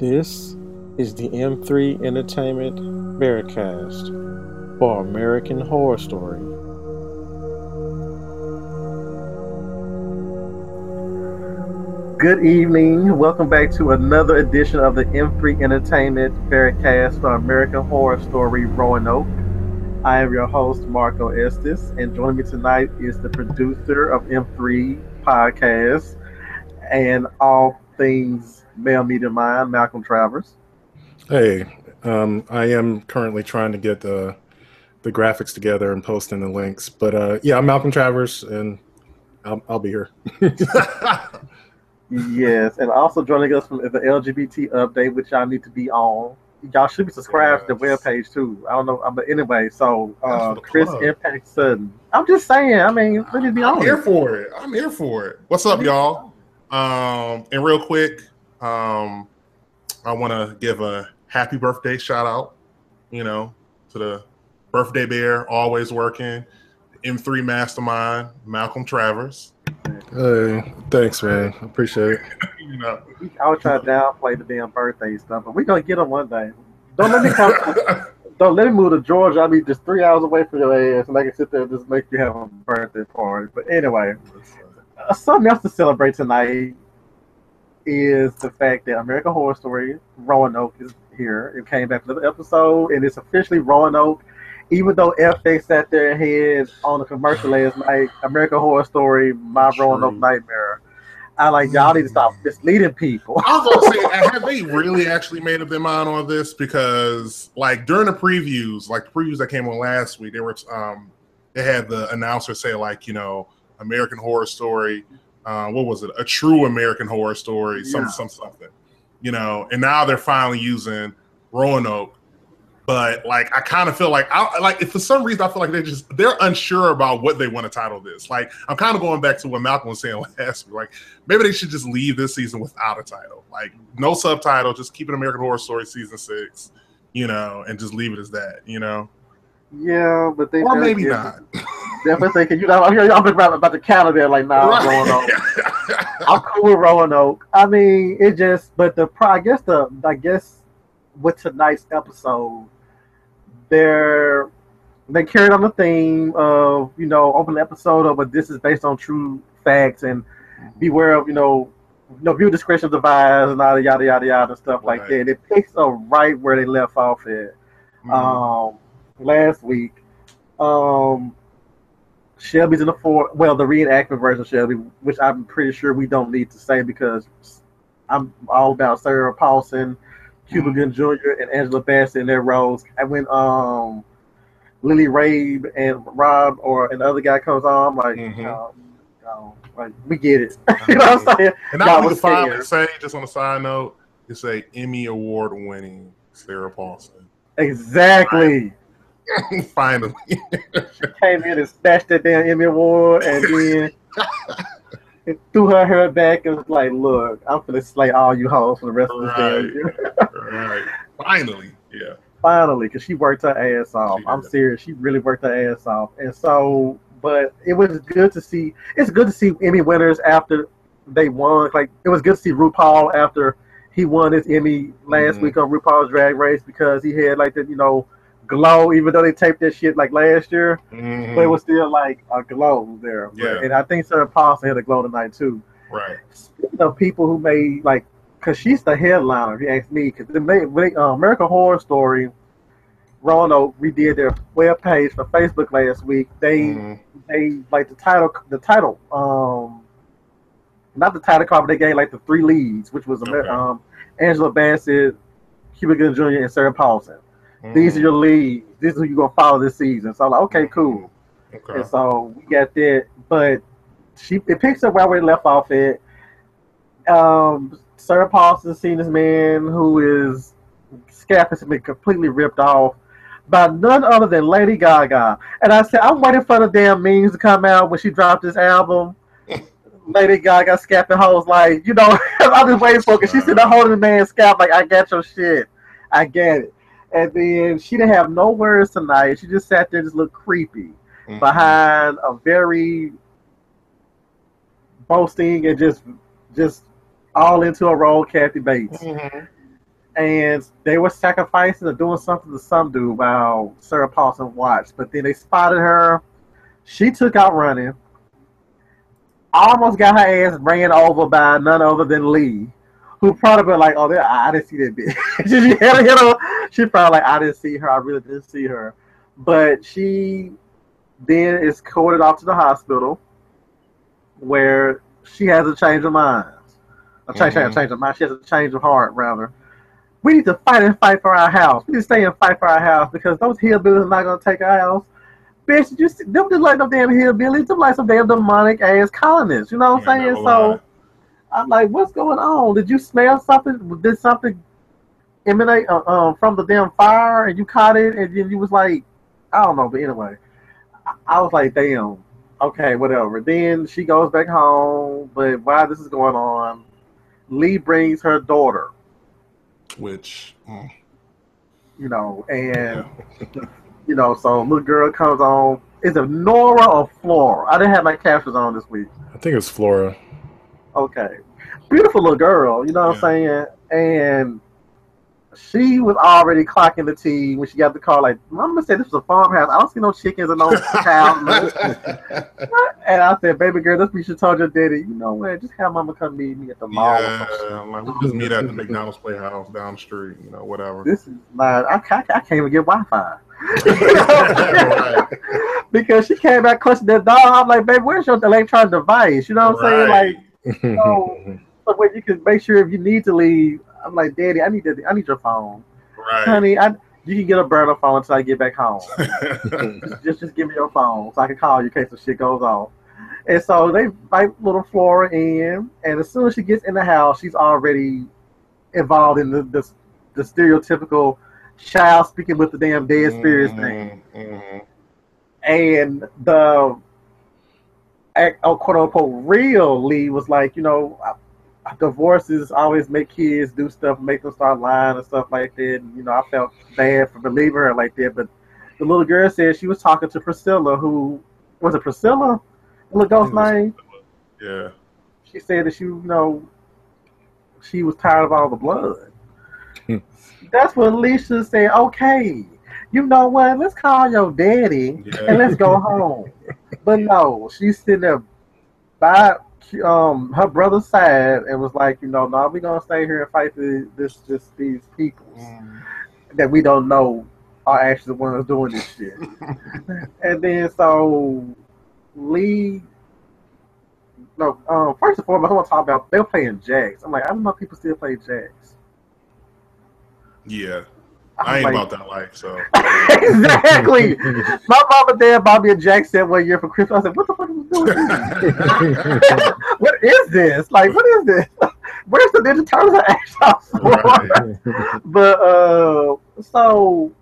This is the M3 Entertainment Veracast for American Horror Story. Good evening. Welcome back to another edition of the M3 Entertainment Veracast for American Horror Story Roanoke. I am your host, Marco Estes, and joining me tonight is the producer of M3 Podcast and all things Male Media Mind, Malcolm Travers. Hey, um, I am currently trying to get the the graphics together and posting the links. But uh, yeah, I'm Malcolm Travers, and I'll, I'll be here. yes, and also joining us from the LGBT update, which y'all need to be on. Y'all should be subscribed yes. to the webpage too. I don't know, I'm but anyway, so uh, Chris Impact Sutton. I'm just saying. I mean, let me be I'm here for it. I'm here for it. What's up, y'all? Um, and real quick, um, I want to give a happy birthday shout out. You know, to the birthday bear, always working. M3 Mastermind, Malcolm Travers. Hey, thanks, man. Appreciate it. you know, I was trying to downplay the damn birthday stuff, but we're gonna get him one day. Don't let me come. don't let me move to Georgia. I'll be just three hours away from your ass, and I can sit there and just make you have a birthday party. But anyway, something else to celebrate tonight is the fact that American Horror Story Roanoke is here. It came back for the episode, and it's officially Roanoke even though FX sat there and had on the commercial last night, American Horror Story, My Roanoke Nightmare. I like y'all need to stop misleading people. I was gonna say, have they really actually made up their mind on this? Because like during the previews, like the previews that came on last week, they were um they had the announcer say like you know American Horror Story, uh, what was it? A true American Horror Story, some yeah. some something, you know. And now they're finally using Roanoke but like I kind of feel like I like if for some reason I feel like they're just they're unsure about what they want to title this. Like I'm kind of going back to what Malcolm was saying last week. Like maybe they should just leave this season without a title, like no subtitle, just keep it American Horror Story season six, you know, and just leave it as that, you know. Yeah, but they or maybe not. Definitely thinking, you know, I'm here. I'm about, about the counter there, like, nah, right. I'm going I'm cool with Roanoke. I mean, it just, but the, I guess the, I guess with tonight's episode, they're they carried on the theme of you know open episode of but this is based on true facts and beware of you know you know view discretion advised and all the yada yada yada stuff right. like that. It picks up right where they left off at mm-hmm. um, last week. Um, Shelby's in the four. Well, the reenactment version of Shelby, which I'm pretty sure we don't need to say because I'm all about Sarah Paulson Cuba Gooding Jr. and Angela Bassett in their roles. And when um Lily Rabe and Rob or another guy comes on, I'm like, mm-hmm. um, um, like we get it. you know what I'm saying? And I would finally say, just on a side note, you say Emmy award winning Sarah Paulson. Exactly. finally. she came in and snatched that damn Emmy award and then threw her hair back and was like, "Look, I'm gonna slay all you hoes for the rest right. of the day." right. Finally, yeah. Finally, because she worked her ass off. I'm serious. She really worked her ass off, and so, but it was good to see. It's good to see Emmy winners after they won. Like it was good to see RuPaul after he won his Emmy last mm-hmm. week on RuPaul's Drag Race because he had like the you know glow, even though they taped that shit like last year, mm-hmm. but it was still like a glow there. Yeah. And I think Sarah Paulson had a glow tonight too. Right. Speaking of people who made like, cause she's the headliner. If you ask me, cause the uh, American Horror Story. Roanoke redid their web page for Facebook last week. They mm-hmm. they like the title the title um not the title card, but they gave like the three leads, which was okay. um Angela Bassett, Cuba Gooding Jr. and Sarah Paulson. These are your leads. This is who you're gonna follow this season. So I'm like, okay, cool. Okay. And so we got that, but she it picks up where we left off at. Um, Sarah Paulson seen this man who is scalp has been completely ripped off by none other than Lady Gaga. And I said, I'm waiting for the damn memes to come out when she dropped this album. Lady Gaga scapping hoes like, you know, I'm just waiting for it she said, I'm holding the man's scalp like, I got your shit. I get it. And then she didn't have no words tonight. She just sat there, just looked creepy mm-hmm. behind a very boasting and just just all into a role, Kathy Bates. Mm-hmm. and they were sacrificing or doing something to some dude while Sarah Paulson watched. But then they spotted her. She took out running. Almost got her ass ran over by none other than Lee, who probably been like, "Oh, I didn't see that bitch." hit her. she probably like, "I didn't see her. I really didn't see her." But she then is corded off to the hospital, where she has a change of mind. A change, mm-hmm. change of mind. She has a change of heart, rather we need to fight and fight for our house. We need to stay and fight for our house because those hillbillies are not gonna take our house. Bitch, you see, them just like no damn hillbillies. Them like some damn demonic ass colonists. You know what I'm saying? So I'm like, what's going on? Did you smell something? Did something emanate uh, um, from the damn fire and you caught it and then you was like, I don't know. But anyway, I, I was like, damn. Okay, whatever. Then she goes back home. But while this is going on, Lee brings her daughter which mm. you know, and yeah. you know, so little girl comes on. Is it Nora or Flora? I didn't have my captions on this week. I think it's Flora. Okay, beautiful little girl. You know what yeah. I'm saying? And she was already clocking the T when she got the call. Like, Mama said this was a farmhouse. I don't see no chickens or no cows. and I said, baby girl, this we should told your daddy. You know what? Just have Mama come meet me at the mall. Yeah, like we just meet at the McDonald's Playhouse down the street. You know, whatever. This is like I, I, I can't even get Wi-Fi. because she came back clutching that dog. I'm like, babe, where's your electronic device? You know what I'm right. saying? Like, so, so where you can make sure if you need to leave I'm like, Daddy, I need to, I need your phone. Right. Honey, I you can get a burner phone until I get back home. just, just, give me your phone so I can call you in case the shit goes off. And so they invite little Flora in, and as soon as she gets in the house, she's already involved in the the, the stereotypical child speaking with the damn dead spirits mm-hmm, thing. Mm-hmm. And the quote unquote real Lee was like, you know, divorces always make kids do stuff, make them start lying and stuff like that. And, you know, I felt bad for believing her like that. But the little girl said she was talking to Priscilla, who was it Priscilla? The little ghost name? Yeah. She said that she, you know, she was tired of all the blood. Hmm. That's when Alicia said, okay, you know what? Let's call your daddy yeah. and let's go home. but no, she's sitting there by um her brother's side and was like, you know, no, we gonna stay here and fight this this, this these people mm. that we don't know are actually the ones doing this shit. and then so Lee no, um, first and foremost, I want to talk about they're playing Jacks. I'm like, I don't know if people still play Jacks. Yeah, I ain't like, about that life, so exactly. My mom and dad bought me a jack set one year for Christmas. I said, "What the fuck are you doing? what is this? Like, what is this? Where's the Ninja Turtles action right. But uh, so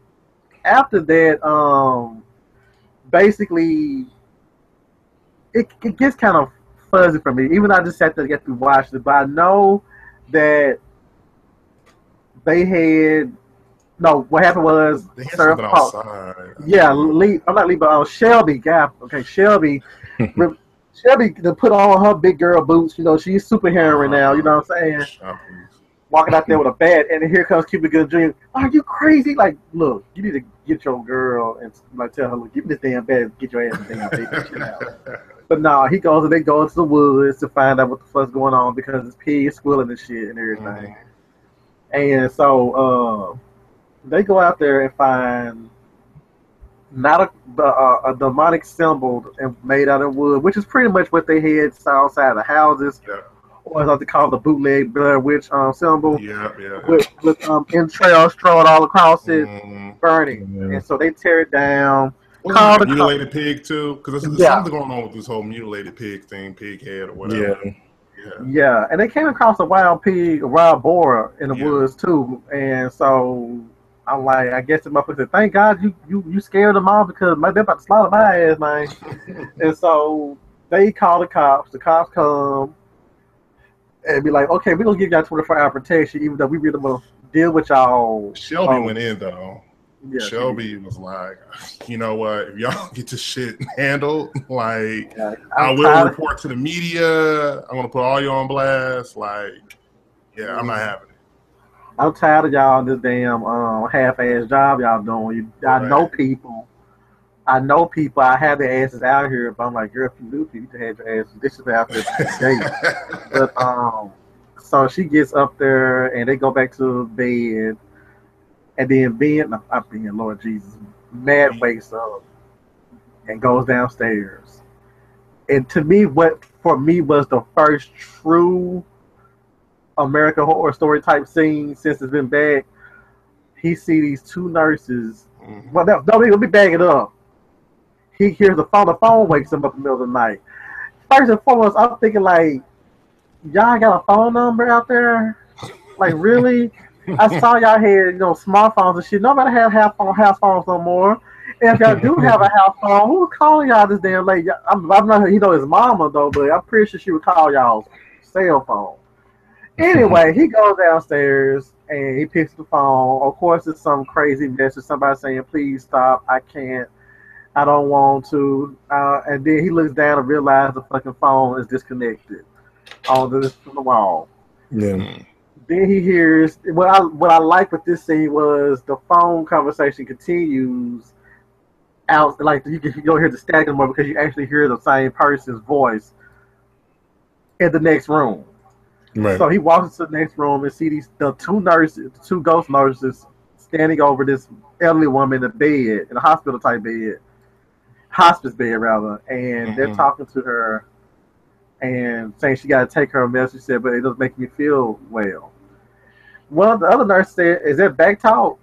after that, um, basically, it it gets kind of fuzzy for me. Even though I just sat there to get to watch it, but I know that they had no, what happened was Sarah Paul, Yeah, Lee. I'm not Lee, but uh, Shelby. Gap. Okay, Shelby. Shelby to put on her big girl boots. You know, she's superhero now. You know what I'm saying? Walking out there with a bat, and here comes Cuba Gooding Jr. Are you crazy? Like, look, you need to get your girl and like tell her, look, give me this damn bat, get your ass damn baby. But no, nah, he goes and they go into the woods to find out what the fuck's going on because his pig is squealing and shit and everything. Mm-hmm. And so, uh, they go out there and find not a, a, a demonic symbol and made out of wood, which is pretty much what they had outside the houses. Yeah. Or as I call the bootleg Blair Witch um, symbol. Yeah, yeah. With, with um, entrails strewn all across it, mm-hmm. burning. Yeah. And so they tear it down. Call mutilated pig too, because there's, yeah. something going on with this whole mutilated pig thing, pig head or whatever. Yeah. Yeah. yeah, and they came across a wild pig, a wild boar in the yeah. woods too, and so I'm like, I guess the motherfucker "Thank God you you you scared them all because they're about to slaughter my ass, man." and so they call the cops. The cops come and be like, "Okay, we're gonna give y'all 24 hour protection, even though we really want to deal with y'all." Shelby um, went in though. Yeah, Shelby was like, you know what? If y'all get this shit handled, like yeah, I will report to the media. I'm gonna put all you on blast. Like, yeah, I'm not having I'm tired of y'all this damn um, half-ass job y'all doing. You, I know people. I know people. I have their asses out here, but I'm like, girl, if you do, you can have your asses. This is after the But um, so she gets up there and they go back to bed, and then Ben, I'm being Lord Jesus, Matt wakes up and goes downstairs. And to me, what for me was the first true American Horror Story type scene since it's been back. He see these two nurses. Mm-hmm. Well, no, no, let me bag it up. He hears the phone. The phone wakes him up in the middle of the night. First and foremost, I'm thinking like, y'all got a phone number out there? Like really? I saw y'all had you know smartphones and shit. Nobody have half phone house phones no more. And if y'all do have a house phone, who's calling y'all this damn late? I'm, I'm not. He know his mama though, but I'm pretty sure she would call y'all's cell phone. Anyway, he goes downstairs and he picks the phone. Of course, it's some crazy message. Somebody saying, "Please stop! I can't. I don't want to." Uh, and then he looks down and realizes the fucking phone is disconnected on the from the wall. Yeah. Then he hears what I what I like with this scene was the phone conversation continues out like you can you don't hear the static anymore because you actually hear the same person's voice in the next room. Right. So he walks into the next room and see these the two nurses, the two ghost nurses standing over this elderly woman in a bed, in a hospital type bed, hospice bed rather, and mm-hmm. they're talking to her and saying she got to take her medicine. She said, but it doesn't make me feel well. One of the other nurse said, "Is that back talk?"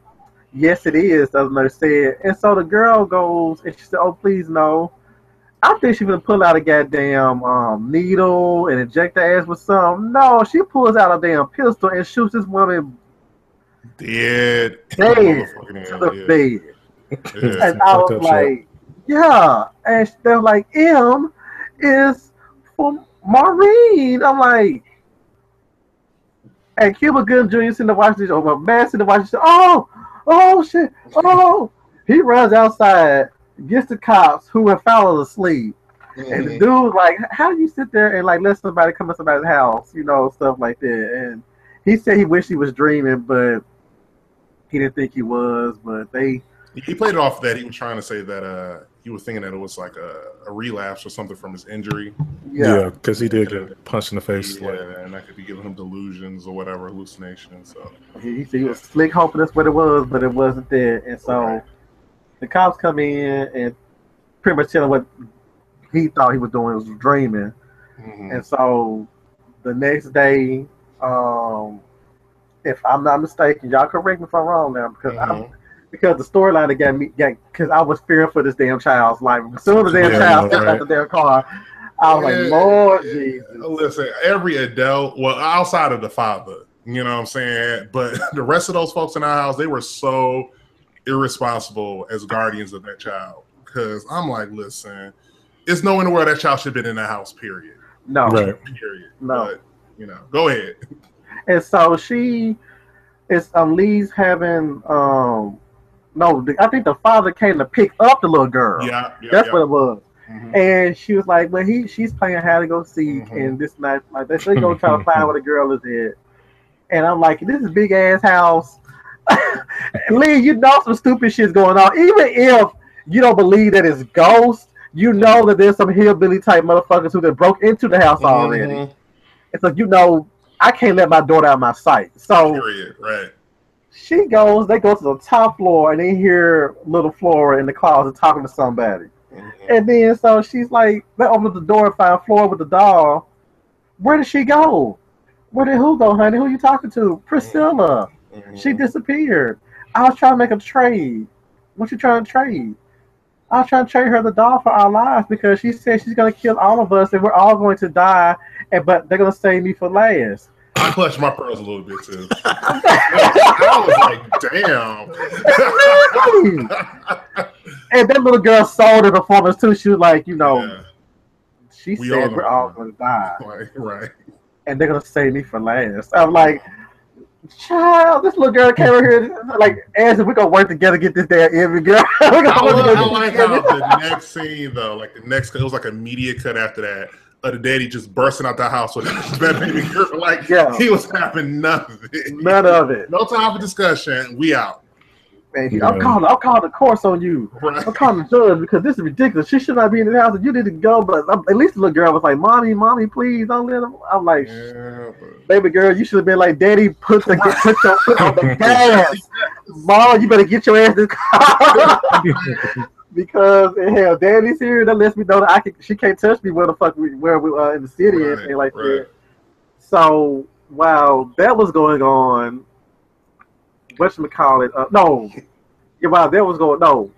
Yes, it is. The other nurse said, and so the girl goes and she said, "Oh, please no." I think she's gonna pull out a goddamn um, needle and inject her ass with some. No, she pulls out a damn pistol and shoots this woman dead, dead to the bed. Yeah. and I was like, yeah. And they're like, M is for Maureen. I'm like, and Cuba Gooding Jr. sitting there watching this, or my man sitting there watching this. Oh, oh shit, oh. he runs outside gets the cops who have fallen asleep. Mm-hmm. And the mm-hmm. dude like, how do you sit there and like let somebody come to somebody's house, you know, stuff like that. And he said he wished he was dreaming, but he didn't think he was. But they he played it off that he was trying to say that uh he was thinking that it was like a, a relapse or something from his injury. Yeah, because yeah, he did get punched in the face. Yeah, like. and that could be giving him delusions or whatever hallucinations. So he, said he was slick hoping that's what it was, but it wasn't there. And so right the cops come in and pretty much tell him what he thought he was doing was dreaming. Mm-hmm. And so the next day, um, if I'm not mistaken, y'all correct me if I'm wrong now because mm-hmm. I'm because the storyline that got me because I was fearing for this damn child's life. As soon as the damn yeah, child stepped right. out the damn car, I was yeah. like, Lord Jesus. Listen, every adult, well, outside of the father, you know what I'm saying? But the rest of those folks in our house, they were so irresponsible as guardians of that child. Because I'm like, listen, it's no in the world that child should have been in the house, period. No. Right. Period. No. But, you know, go ahead. And so she is um Lee's having um no, the, I think the father came to pick up the little girl. Yeah, yeah that's yeah. what it was. Mm-hmm. And she was like, "Well, he she's playing hide and go seek, mm-hmm. and this night like they go try to find where the girl is at." And I'm like, "This is big ass house. Lee, you know some stupid shit's going on. Even if you don't believe that it's ghosts, you know that there's some hillbilly type motherfuckers who that broke into the house already. Mm-hmm. It's like you know, I can't let my daughter out of my sight. So Period. right. She goes, they go to the top floor and they hear little Flora in the closet talking to somebody. Mm-hmm. And then so she's like, they open the door and find Flora with the doll. Where did she go? Where did who go, honey? Who you talking to? Priscilla. Mm-hmm. She disappeared. I was trying to make a trade. What you trying to trade? I was trying to trade her the doll for our lives because she said she's gonna kill all of us and we're all going to die, and but they're gonna save me for last. I clutched my pearls a little bit too. I was like, damn. and that little girl sold her performance too. She was like, you know, yeah. she we said all we're all gonna die. Right, right. And they're gonna save me for last. I'm like, child, this little girl came over here like, as if we're gonna work together get this damn Emmy girl. I, love, I like how the next scene though, like the next, it was like a media cut after that of the daddy just bursting out the house with that baby girl. Like Yeah. he was having none of it. None of it. No time for discussion. We out. Man, Yeah. I'm calling. I'm calling the course on you. I'm calling the judge because this is ridiculous. She should not be in the house. and You didn't go, but at least the little girl was like, "Mommy, mommy, please don't let him." I'm like, Yeah, "Baby girl, you should have been like, Daddy, put the put your foot on the gas, Mom. You better get your ass in the car." because hell, Daddy's here. That lets me know that I can. She can't touch me where the fuck we where we uh, in the city and Right, everything like right. that. So while that was going on, what you call it? Uh, no, yeah, while that was going, no,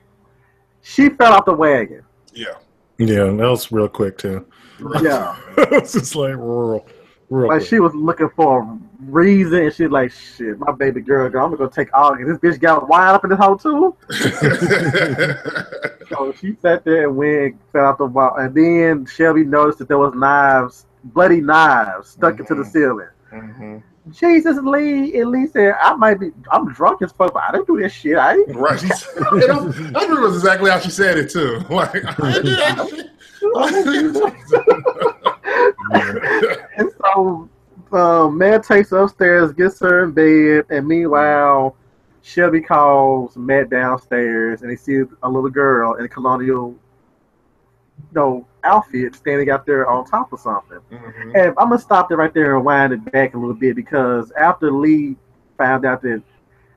she fell off the wagon. yeah. Yeah, that was real quick too. Right. Yeah. it's just like real, real. Like quick. she was looking for a reason, and she's like, "Shit, my baby girl, girl I'm gonna go take all this bitch got wild up in this hole too." So she sat there and went, fell off the wall, and then Shelby noticed that there was knives, bloody knives, stuck into the Mhm. ceiling. Mhm. Jesus, Lee, and Lee said, "I might be, I'm drunk as fuck, but I didn't do this shit. I ain't." Right. I, remember it was exactly how she said it too. Like, I did that shit. And so, um, Matt takes upstairs, gets her in bed, and meanwhile, Shelby calls Matt downstairs, and he sees a little girl in a colonial, you know, outfit standing out there on top of something. Mhm. And I'm gonna stop there right there and wind it back a little bit because after Lee found out that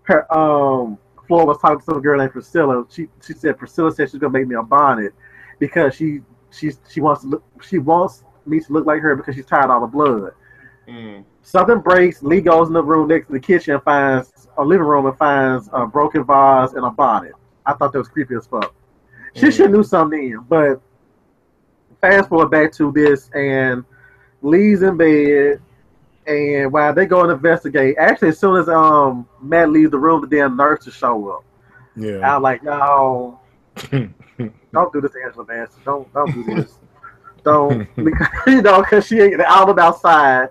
her um Flora was talking to some girl named Priscilla, she she said Priscilla said she's gonna make me a bonnet because she she she wants to look she wants me to look like her because she's tired of all the blood. Mm. Something breaks. Lee goes in the room next to the kitchen and finds a living room and finds a broken vase and a bonnet. I thought that was creepy as fuck. She Mm. should knew something but fast forward back to this and Lee's in bed and while they go and investigate, actually as soon as um Matt leaves the room, the damn nurses show up. yeah. I'm like, no, don't do this, Angela Bassett. Don't don't do this. don't because you know because she ain't out outside.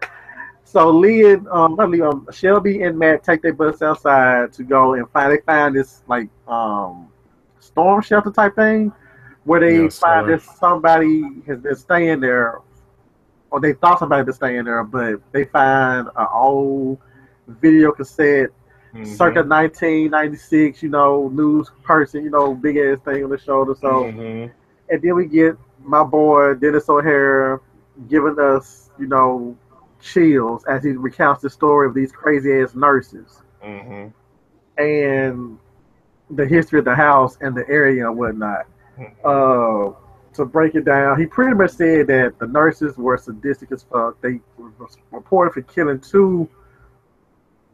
So Lee and um, not Lee, um, Shelby and Matt take their bus outside to go and find. They find this like um storm shelter type thing where they find that somebody has been staying there, or they thought somebody been staying there, but they find an old video cassette Mhm. circa 1996, you know, news person, you know, big ass thing on the shoulder. So, Mhm. and then we get my boy Denis O'Hare giving us, you know, chills as he recounts the story of these crazy ass nurses Mhm. and the history of the house and the area and whatnot. Uh, to break it down, he pretty much said that the nurses were sadistic as fuck. They were reported for killing two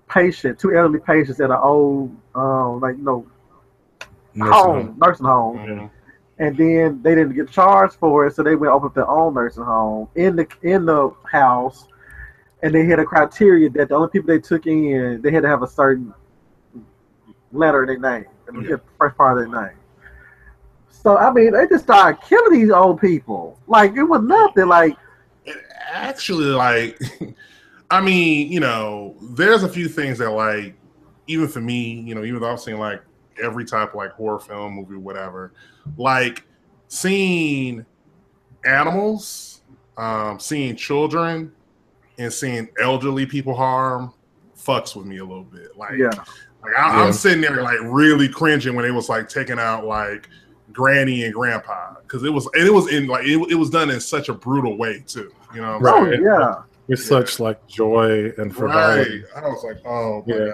patients, two elderly patients at an old, um, like you know, Nursing home, home. nursing home, Mhm. and then they didn't get charged for it, so they went open up their own nursing home in the in the house, and they had a criteria that the only people they took in, they had to have a certain letter in their name, Yeah. the first part of their name. So I mean, they just started killing these old people. Like it was nothing. Like It actually like I mean, you know, there's a few things that like even for me, you know, even though I've seen like every type of like horror film, movie, whatever, like seeing animals, um, seeing children, and seeing elderly people harm fucks with me a little bit. Like, yeah, like I, Yeah. I'm sitting there like really cringing when it was like taking out like granny and grandpa because it was and it was in like it, it was done in such a brutal way too. You know, what I'm Right. oh yeah, With such like joy and frivolity. Right. I was like, oh my Yeah.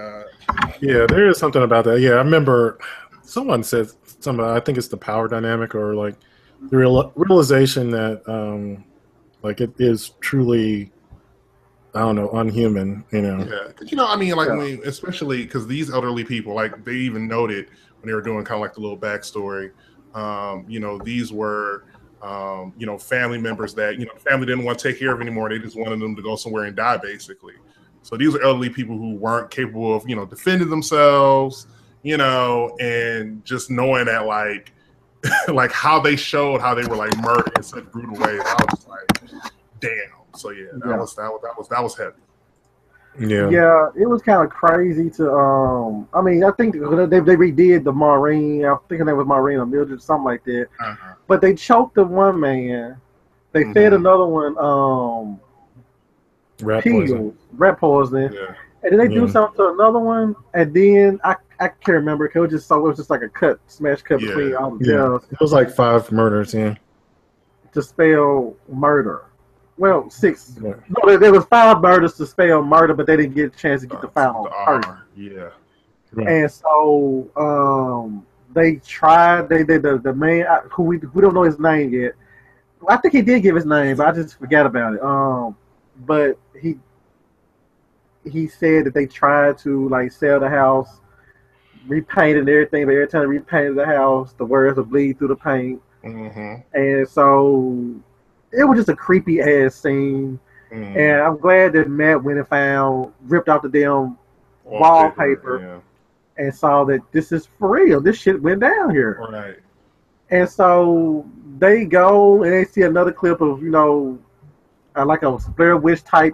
god. Yeah, there is something about that. Yeah, I remember someone said something. I think it's the power dynamic or like the real, realization that um like it is truly I don't know unhuman. You know. Yeah, 'Cause, you know, I mean, like, Yeah. when, especially because these elderly people, like, they even noted when they were doing kind of like the little backstory. Um, you know, these were, um, you know, family members that you know, family didn't want to take care of anymore. They just wanted them to go somewhere and die, basically. So these are elderly people who weren't capable of, you know, defending themselves, you know, and just knowing that, like, like how they showed how they were like murdered in such brutal ways. I was just like, damn. So yeah, that Yeah. was that was that was that was heavy. Yeah. yeah. It was kind of crazy to. Um, I mean, I think they they redid the Maureen. I'm thinking that was Maureen or Mildred, something like that. Uh-huh. But they choked the one man They Mhm. fed another one um Rat pills, poison. rat poison, Yeah. and then they do something to another one, and then I I can't remember. 'cause It was just so it was just like a cut, smash cut Yeah. between all the Yeah. It was like five murders. Yeah. to spell murder. Well, six. Yeah. No, there, there was five murders to spell murder, but they didn't get a chance to get the final The person. R. Yeah. And so um, they tried. They did the the man uh, who we we don't know his name yet. I think he did give his name, but I just forgot about it. Um, but he he said that they tried to like sell the house, repaint and everything. But every time they repainted the house, the words would bleed through the paint, Mm-hmm. and so it was just a creepy ass scene. mm And I'm glad that Matt went and found ripped off the damn wallpaper. and saw that this is for real. This shit went down here. Right. And so they go and they see another clip of, you know, uh, like a Blair Witch type,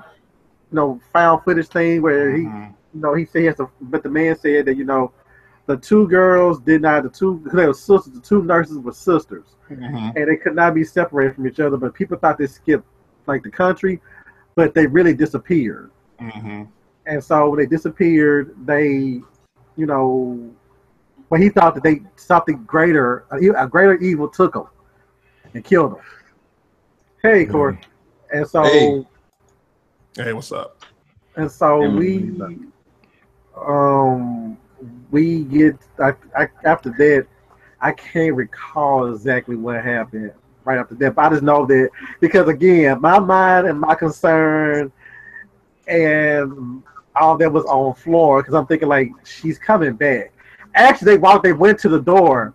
you know, found footage thing where he, Mhm. you know, he said, he has to, but the man said that, you know, the two girls did not, the two, they were sisters, the two nurses were sisters, Mhm. and they could not be separated from each other, but people thought they skipped, like, the country, but they really disappeared. Mhm. And so when they disappeared, they, you know, well, he thought that they something greater, a greater evil took them and killed them. Hey, Corey. And so, Hey. Hey, what's up? and so Hey, we, um, we get I, I, after that. I can't recall exactly what happened right after that, but I just know that because again, my mind and my concern and all that was on Flora because I'm thinking like she's coming back. Actually, they walked. They went to the door,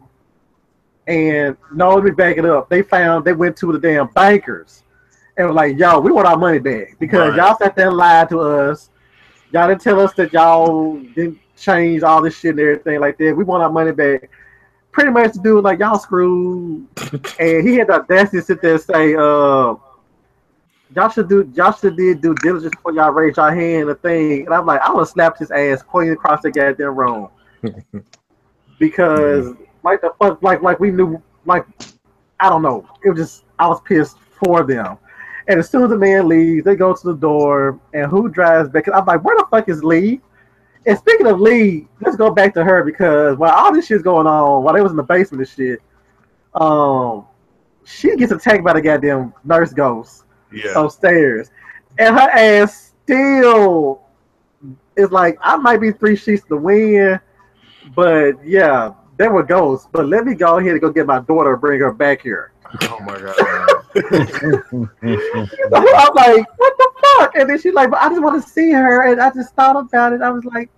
and no, let me back it up. They found they went to the damn bankers, and were like, "Yo, we want our money back because Right. y'all sat there and lied to us. Y'all didn't tell us that y'all didn't change all this shit and everything like that. We want our money back." Pretty much the dude like y'all screwed, and he had the audacity to sit there and say, "Uh." y'all should do y'all should did due diligence before y'all raise your hand a thing. And I'm like, I would slapped his ass pointing across the goddamn room. because like the fuck like like we knew like I don't know. It was just I was pissed for them. And as soon as the man leaves, they go to the door and who drives back? I'm like, where the fuck is Lee? And speaking of Lee, let's go back to her because while all this shit's going on, while they was in the basement and shit, um, she gets attacked by the goddamn nurse ghost Yeah. upstairs, and her ass still is like I might be three sheets to win, but yeah, there were ghosts. But let me go ahead and go get my daughter and bring her back here. Oh my god. I'm like, what the fuck? And then she's like, but I just want to see her, and I just thought about it. I was like,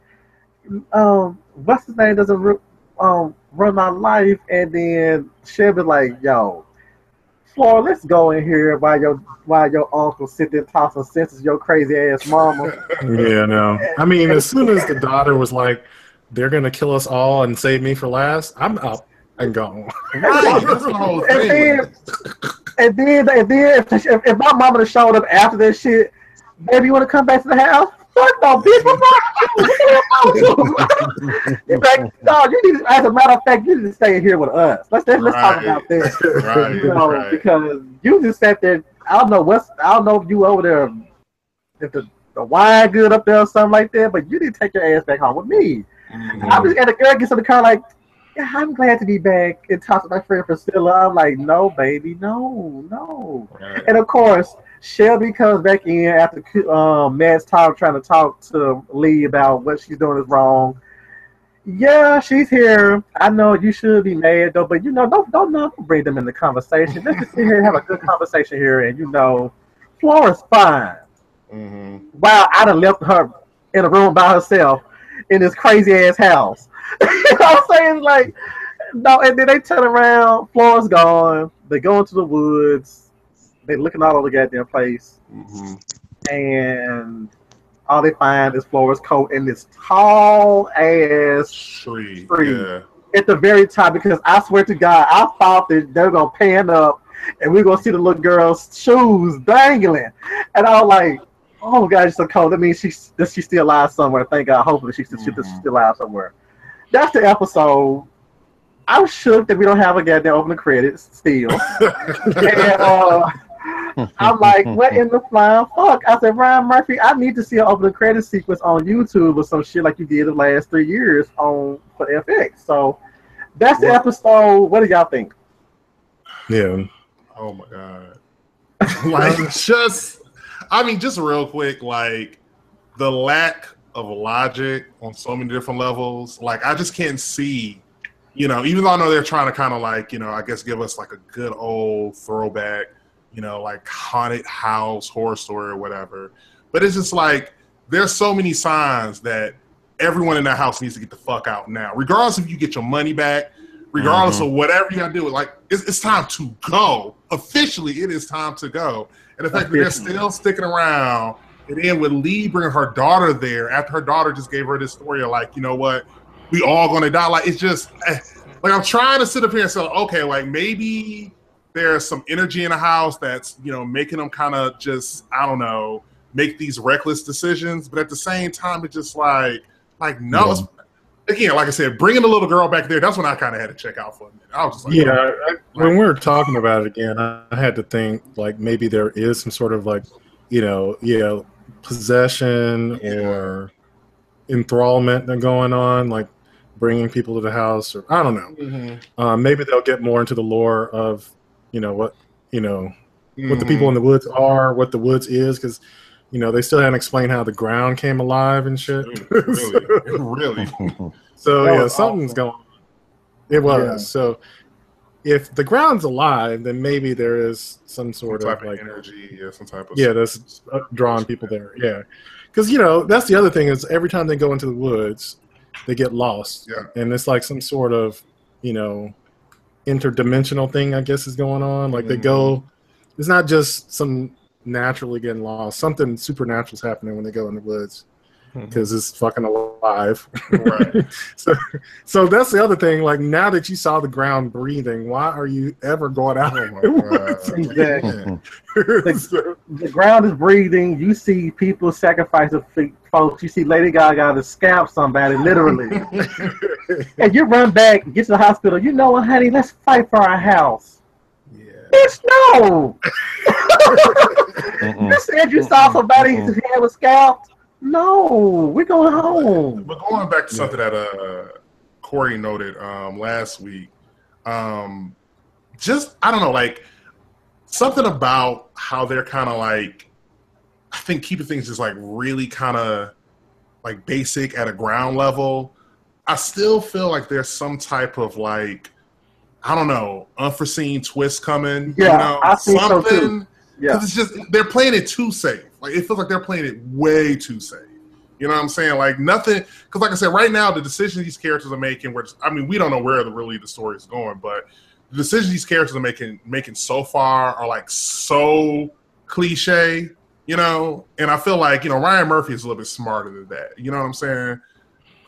um, what's his name doesn't ru- um run my life, and then she'll be like, yo. Flora, let's go in here while your while your uncle sit there tossing senses your crazy ass mama. Yeah, no. I mean, as soon as the daughter was like, "They're gonna kill us all and save me for last," I'm up and gone. Right, that's the whole And then, and then, and then, if, if, if my mama had showed up after that shit, baby, you want to come back to the house? Fuck no, bitch. What's wrong with you? What the hell wrong with you? You're like, no, you need. To, as a matter of fact, you need to stay here with us. Let's let's, let's talk about this. Right, You know, right. because you just sat there. I don't know what's. I don't know if you over there, if the the wine good up there or something like that. But you need to take your ass back home with me. Mhm. I was and the girl gets in the car like, yeah, I'm glad to be back and talk to my friend Priscilla. I'm like, no, baby, no, no. And of course, Shelby comes back in after um, Matt's talk, trying to talk to Lee about what she's doing is wrong. Yeah, she's here. I know you should be mad though, but you know, don't don't, don't bring them in the conversation. Let's just sit here and have a good conversation here, and you know, Flora's fine. Mhm. Wow, I'd have left her in a room by herself in this crazy ass house. You know what I'm saying? Like, no, and then they turn around, Flora's gone. They go into the woods. They looking all over the goddamn place, Mhm. and all they find is Flora's coat and this tall ass Tree. Tree. Yeah. at the very top. Because I swear to God, I thought that they're gonna pan up and we're gonna see the little girl's shoes dangling, and I was like, "Oh God, it's so cold." That means she's that she's still alive somewhere. Thank God. Hopefully, she's, she's Mhm. still alive somewhere. That's the episode. I'm shook that we don't have a goddamn opening credits still. and, uh, I'm like, what in the flying fuck? I said, Ryan Murphy, I need to see an opening credit sequence on YouTube or some shit like you did the last three years on for FX. So that's the episode. What do y'all think? Yeah. Oh my god. like just I mean, just real quick, like the lack of logic on so many different levels. Like I just can't see, you know, even though I know they're trying to kind of like, you know, I guess give us like a good old throwback, you know, like haunted house horror story or whatever. But it's just like there's so many signs that everyone in that house needs to get the fuck out now, regardless if you get your money back, regardless mm-hmm. of whatever you gotta do. Like it's, it's, time to go. Officially, it is time to go. And the fact that they're still sticking around and then with Lee bringing her daughter there after her daughter just gave her this story of like, you know what, we all gonna die. Like it's just eh, like I'm trying to sit up here and say, okay, like maybe there's some energy in the house that's you know making them kind of just I don't know make these reckless decisions, but at the same time, it's just like like no. Yeah. Again, like I said, bringing the little girl back there, that's when I kind of had to check out for a minute. I was just like, yeah. Oh, I, when we were talking about it again, I had to think like maybe there is some sort of like, you know, you know, possession or enthrallment going on, like bringing people to the house, or I don't know. Mm-hmm. Um, maybe they'll get more into the lore of, you know, what you know, mm-hmm. what the people in the woods are, what the woods is, because you know they still haven't explained how the ground came alive and shit. Really, so, really. so yeah, something's awesome. going. on. It was yeah. so if the ground's alive, then maybe there is some sort some of like energy, yeah, some type of yeah, that's drawing people there, yeah. Because you know that's the other thing is every time they go into the woods, they get lost, yeah, and it's like some sort of you know interdimensional thing I guess is going on. Like mm-hmm. they go, mm-hmm. it's not just some naturally getting lost. Something supernatural is happening when they go in the woods because mm-hmm. it's fucking alive. Right. so, so that's the other thing. Like now that you saw the ground breathing, why are you ever going out? Oh exactly. the, the, ground is breathing. You see people sacrificing folks. You see Lady Gaga to scalp somebody, literally. and you run back, get to the hospital. You know what, honey? Let's fight for our house. Yeah. Bitch, no. you said you saw somebody whose head was scalped. No, we're going home. But going back to something that uh, Corey noted um, last week, um, just I don't know, like something about how they're kind of like, I think keeping things just like really kind of like basic at a ground level. I still feel like there's some type of like, I don't know, unforeseen twist coming. Yeah, you know, I think something. So too. Yeah, it's just they're playing it too safe. Like it feels like they're playing it way too safe. You know what I'm saying? Like nothing, because like I said, right now the decisions these characters are making, which I mean, we don't know where the really the story is going, but the decisions these characters are making making so far are like so cliche, you know. And I feel like you know Ryan Murphy is a little bit smarter than that. You know what I'm saying?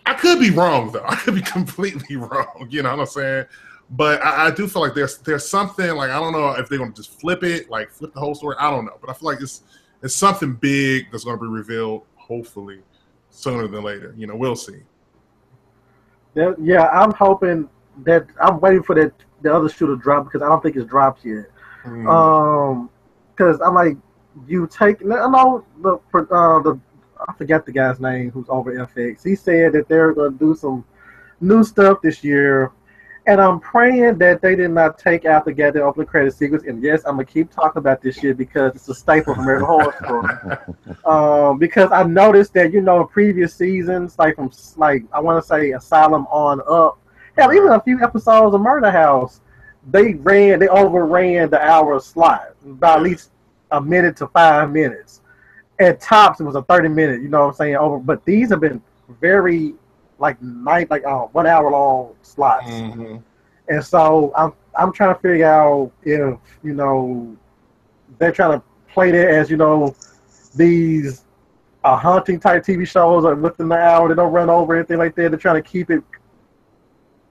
I could be wrong though. I could be completely wrong. You know what I'm saying? But I, I, do feel like there's there's something like I don't know if they're to just flip it, like flip the whole story. I don't know, but I feel like it's it's something big that's going to be revealed, hopefully, sooner than later. You know, we'll see. Yeah, yeah, I'm hoping that I'm waiting for that the other shoe to drop because I don't think it's dropped yet. Mm. Um, because I'm like, you take I know the uh, the I forget the guy's name who's over FX. He said that they're gonna do some new stuff this year and I'm praying that they did not take out the goddamn opening credit sequence. And yes, I'm gonna keep talking about this shit because it's a staple of American Horror Story. Um, because I noticed that you know in previous seasons, like from like I want to say Asylum on up, hell, even a few episodes of Murder House, they ran, they overran the hour slot by at least a minute to five minutes. At tops, it was a thirty minute. You know what I'm saying? Over, but these have been very like night, like uh, one hour long slots. Mm-hmm. And so I'm I'm trying to figure out if you know they're trying to play that as you know these uh, haunting type TV shows are within the hour. They don't run over anything like that. They're trying to keep it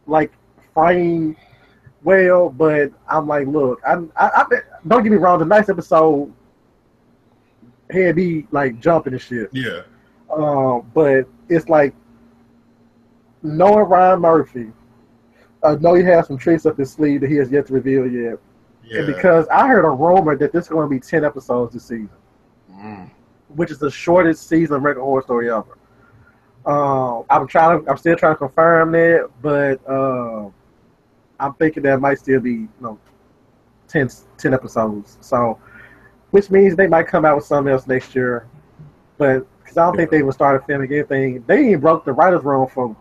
like framed well. But I'm like, look, I'm, I, I don't get me wrong. The nice episode had me like jumping and shit. Yeah. Um, but it's like knowing Ryan Murphy, I know he has some tricks up his sleeve that he has yet to reveal yet. Yeah. And because I heard a rumor that this is going to be ten episodes this season, Mm. which is the shortest season of American Horror Story ever. Um, I'm trying. To, I'm still trying to confirm that, but uh, I'm thinking that might still be you know 10, 10 episodes. So, which means they might come out with something else next year. But because I don't think they would start filming anything, they even broke the writers' room for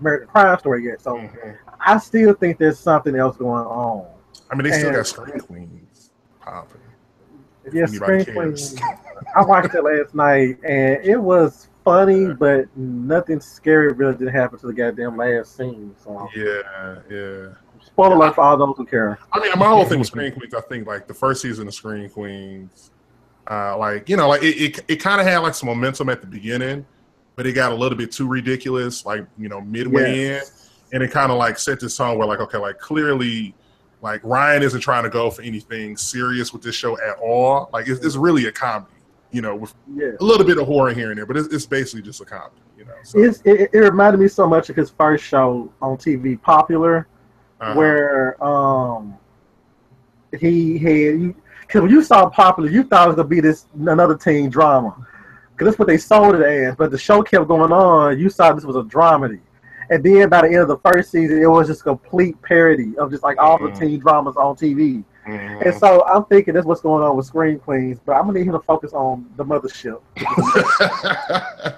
American Crime Story yet. So Mhm. I still think there's something else going on. I mean, they still got Scream Queens popping. If Yeah, Scream cares. I watched it last night, and it was funny, but nothing scary really did happen to the goddamn last scene. So, Yeah, yeah. spoiler alert for all those who care. I mean, my whole thing with Scream Queens, I think like the first season of Scream Queens, uh, like you know, like it, it, it kind of had like some momentum at the beginning, but it got a little bit too ridiculous, like you know, midway in, and it kind of like set this tone where like okay, like clearly, like Ryan isn't trying to go for anything serious with this show at all. Like it's, it's really a comedy, you know, with Yeah. a little bit of horror here and there, but it's, it's basically just a comedy, you know. So, it, it reminded me so much of his first show on TV, Popular, uh-huh. where um he had because when you saw Popular, you thought it was gonna be this another teen drama because that's what they sold it as. But the show kept going on. You saw this was a dramedy, and then by the end of the first season, it was just complete parody of just like all the Mhm. teen dramas on TV. Mhm. And so I'm thinking that's what's going on with Scream Queens, but I'm gonna need him to focus on the mothership.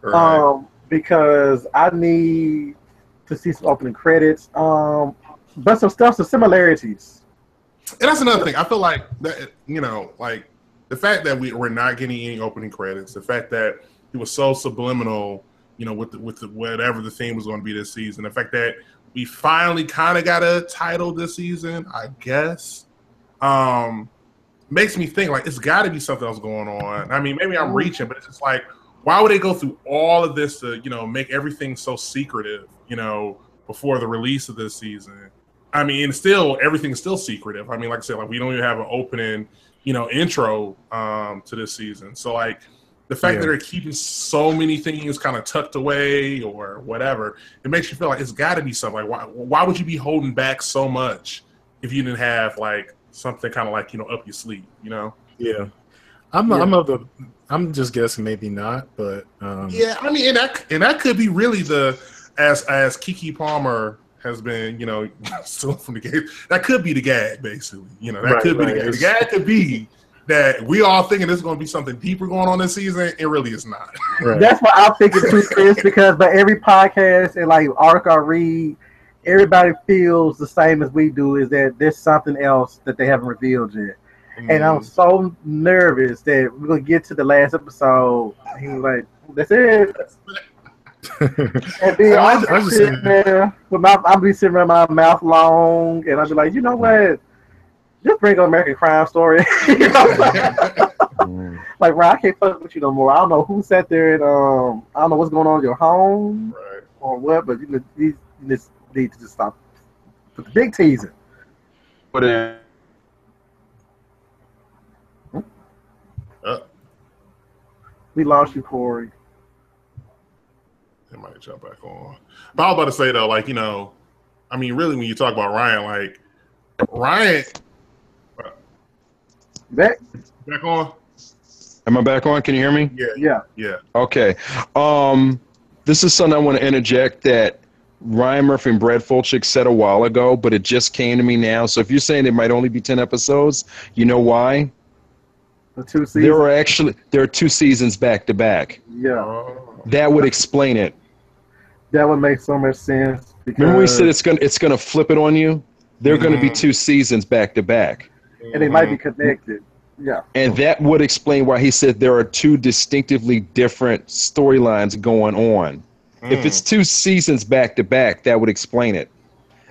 right. um, because I need to see some opening credits. Um, but some stuff, some similarities. And that's another thing. I feel like that you know, like the fact that we we're not getting any opening credits, the fact that it was so subliminal, you know, with the, with the, whatever the theme was going to be this season, the fact that we finally kind of got a title this season, I guess, um, makes me think like it's got to be something else going on. I mean, maybe I'm reaching, but it's just like, why would they go through all of this to you know make everything so secretive, you know, before the release of this season? I mean, still everything's still secretive. I mean, like I said, like we don't even have an opening, you know, intro um, to this season. So like the fact Yeah. that they're keeping so many things kind of tucked away or whatever, it makes you feel like it's got to be something. Like why why would you be holding back so much if you didn't have like something kind of like you know up your sleeve, you know? Yeah, I'm. Yeah. I'm of the. I'm just guessing maybe not, but um, Yeah, I mean, and that and that could be really the as as Keke Palmer has been, you know, still from the game. That could be the gag, basically. You know, that Right, could be right. the gag. The gag could be that we all thinking this is going to be something deeper going on this season. It really is not. right. That's what I'm thinking too, Chris, because by every podcast and like article I read, everybody feels the same as we do is that there's something else that they haven't revealed yet. And I'm mm. so nervous that we're gonna get to the last episode. He's like, that's it. And then I- I'm I just- sitting there with my, I'll be sitting around my mouth long, and I'll be like, you know what? Just bring on American Crime Story. You know? Mm. like, Ryan, I can't fuck with you no more. I don't know who sat there and um, I don't know what's going on in your home right. or what, but you, need- you, you just need to just stop. But the big teasing. But uh, Uh, We lost you, Corey. It might jump back on. But I was about to say though, like you know, I mean, really, when you talk about Ryan, like Ryan Back? back on, am I back on? Can you hear me? yeah, Yeah. yeah. Okay. Um, this is something I want to interject that Ryan Murphy and Brad Falchuk said a while ago, but it just came to me now. So if you're saying it might only be ten episodes, you know why? The two seasons. There are actually there are two seasons back to back. yeah. Oh. That would explain it. That would make so much sense. Because, Remember we said it's gonna it's gonna flip it on you? They're gonna be Mhm. two seasons back to back. and they might be connected. Yeah. And that would explain why he said there are two distinctively different storylines going on. If Mm. it's two seasons back to back, that would explain it.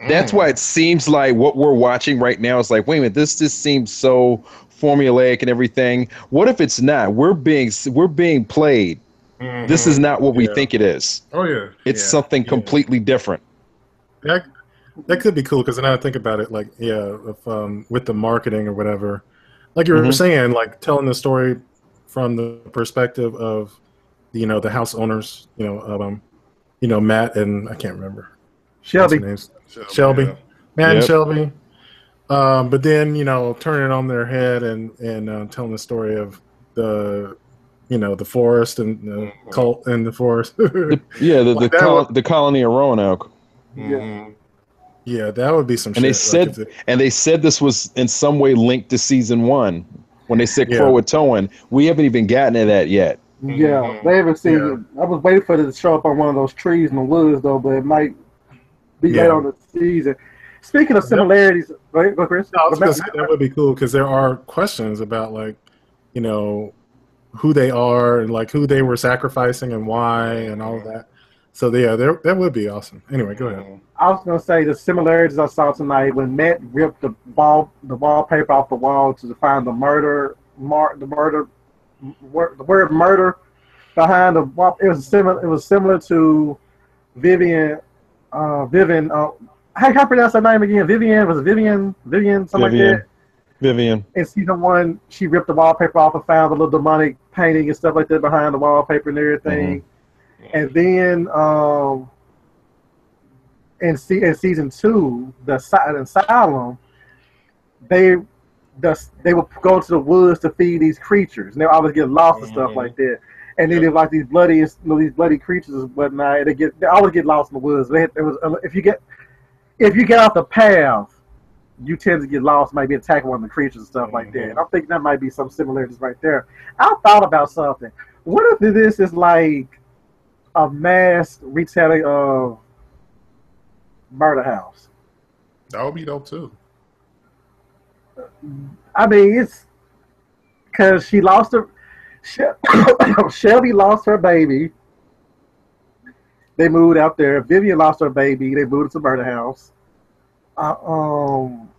That's Mm. why it seems like what we're watching right now is like, wait a minute, this just seems so formulaic and everything. What if it's not? We're being we're being played. This is not what we Yeah. think it is. Oh yeah, It's Yeah. something Yeah. completely different. That that could be cool because then I think about it like yeah, if, um, with the marketing or whatever, like you were Mhm. saying, like telling the story from the perspective of you know the house owners, you know, of, um, you know Matt and I can't remember what's Shelby. names. Shelby. Shelby. yeah. Matt and Shelby. Um, but then you know, turning on their head and and uh, telling the story of the, you know, the forest and the Mhm. cult in the forest. The- yeah, the the, Like that col- would- the colony of Roanoke, Mhm. yeah, that would be some. and they shit. Like, said if it- and they said this was in some way linked to season one when they said Yeah. Croatoan. We haven't even gotten to that yet. Yeah, Mhm. they haven't seen Yeah. it. I was waiting for it to show up on one of those trees in the woods, though, but it might be Yeah. later on the season. Speaking of similarities, right, Chris. No, I was But say that would be cool because there are questions about like, you know, who they are and like who they were sacrificing and why and all of that. So yeah, there that would be awesome. Anyway, go ahead. I was gonna say the similarities I saw tonight when Matt ripped the wall, the wallpaper off the wall to find the murder, mar- the murder, wor- the word murder behind the wall. It was similar. It was similar to Vivian. Uh, Vivian. Uh, how can I pronounce her name again? Vivian was it Vivian? Vivian, something Vivian. like that. Vivian. In season one, she ripped the wallpaper off and found the little demonic painting and stuff like that behind the wallpaper and everything. And then um, in, se- in season two, the Asy- asylum, they the, they would go to the woods to feed these creatures, and they would always get lost and stuff Mhm. like that. And then they like these bloody, you know, these bloody creatures and whatnot. They get they always get lost in the woods. They, it was if you get if you get off the path, you tend to get lost, maybe attack one of the creatures and stuff like that. Mhm. And I think that might be some similarities right there. I thought about something. What if this is like a mass retelling of Murder House? That would be dope too. I mean, it's because she lost her. Shel- Shelby lost her baby. They moved out there. Vivian lost her baby. They moved to Murder House. Uh, um,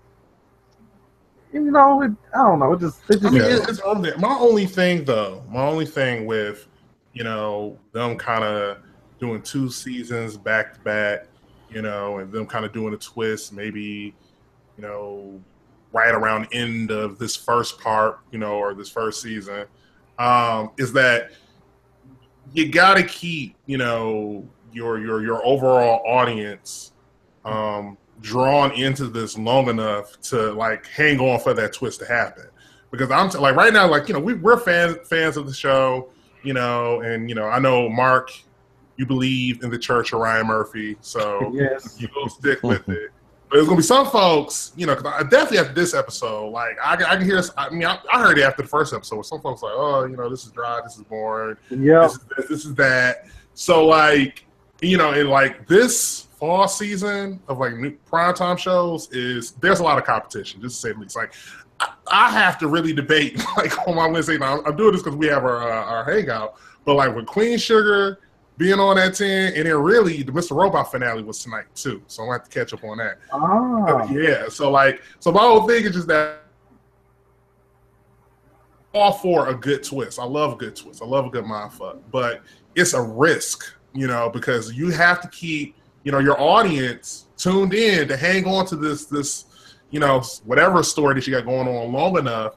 you know, it, I don't know. It just, it I just mean, Yeah. it- it's on there. My only thing, though, my only thing with you know them kind of doing two seasons back to back, you know, and them kind of doing a twist, maybe you know, right around end of this first part, you know, or this first season, um, is that you got to keep you know your your your overall audience um, drawn into this long enough to like hang on for that twist to happen because I'm t- like right now, like you know, we, we're fans fans of the show, you know, and you know, I know Mark, you believe in the Church of Ryan Murphy, so yes. you'll stick with it. But there's gonna be some folks, you know, 'cause I definitely after this episode, like I, can- I can hear. I mean, I, I heard it after the first episode. Some folks like, oh, you know, this is dry, this is boring, yeah, this is this, this is that. So like, you know, in like this fall season of like new primetime shows is there's a lot of competition, just to say the least. Like, I, I have to really debate like on my Wednesday. Now I'm doing this because we have our uh, our hangout, but like with Queen Sugar being on that ten, and then really the Mr. Robot finale was tonight too. So I'm gonna have to catch up on that. Ah. Yeah. So like, so my whole thing is just that all for a good twist. I love a good twist. I love a good mindfuck, but it's a risk, you know, because you have to keep, you know, your audience tuned in to hang on to this, this, you know, whatever story that you got going on long enough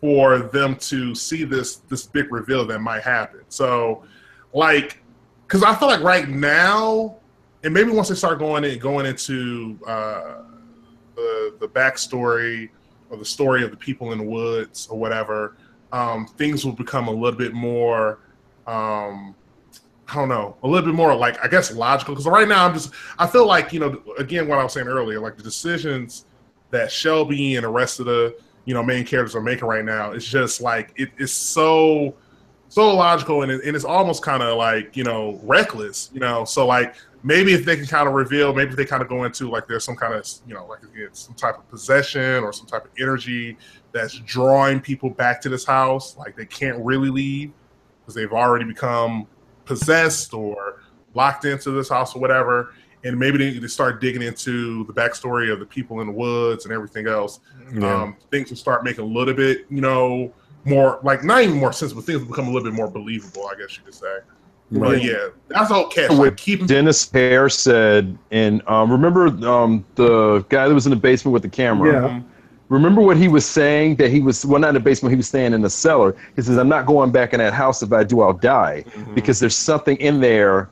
for them to see this, this big reveal that might happen. So, like, because I feel like right now, and maybe once they start going in, going into uh, the the backstory or the story of the people in the woods or whatever, um, things will become a little bit more. Um, I don't know, a little bit more like I guess logical. Because right now I'm just I feel like you know again what I was saying earlier, like the decisions that Shelby and the rest of the you know main characters are making right now, it's just like it is so so logical and, it, and it's almost kind of like you know reckless, you know. So like maybe if they can kind of reveal, maybe if they kind of go into like there's some kind of you know like again some type of possession or some type of energy that's drawing people back to this house, like they can't really leave because they've already become possessed or locked into this house or whatever. And maybe they, they start digging into the backstory of the people in the woods and everything else. Yeah. Um, things will start making a little bit, you know, more like not even more sense, but things will become a little bit more believable, I guess you could say. But Right. yeah, that's all catch. With Like, keep Denis O'Hare said, and um, remember um, the guy that was in the basement with the camera. Yeah. Remember what he was saying that he was well not in the basement, he was staying in the cellar. He says, "I'm not going back in that house. If I do, I'll die Mm-hmm. because there's something in there."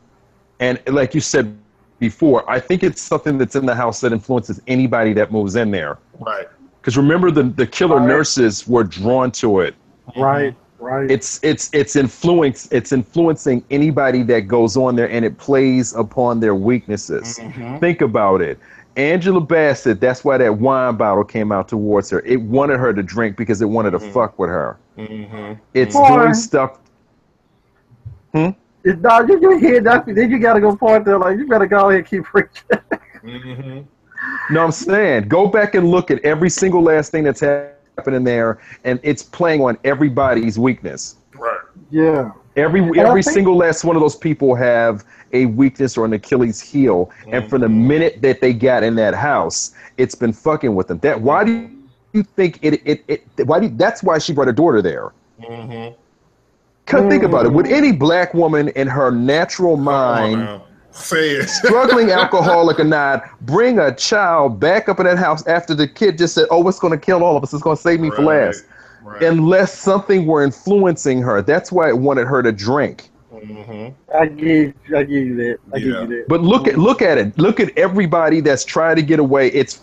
And like you said before, I think it's something that's in the house that influences anybody that moves in there. right. Because remember, the the killer Right. nurses were drawn to it. Right, right. It's it's it's influence it's influencing anybody that goes on there, and it plays upon their weaknesses. Mhm. Think about it. Angela Bassett, that's why that wine bottle came out towards her. It wanted her to drink because it wanted to Mhm. fuck with her. Mhm. It's Boy. doing stuff. It's dog, you, you hear that? Then you gotta go point there. Like you better go ahead and keep preaching. Mhm. No, I'm saying go back and look at every single last thing that's happening there, and it's playing on everybody's weakness. Right. yeah. Every I every think- single last one of those people have a weakness or an Achilles heel, and from the minute that they got in that house, it's been fucking with them. That why do you think it it, it why do you, that's why she brought her daughter there? Mhm. Come think about it. Would Mm. any black woman in her natural mind. Say it. struggling alcoholic or not, bring a child back up in that house after the kid just said, "Oh, it's going to kill all of us. It's going to save me for last." Right. Unless something were influencing her. That's why it wanted her to drink. Mhm. I give, I give you that. I Yeah. give you that. But look at look at it. Look at everybody that's trying to get away. It's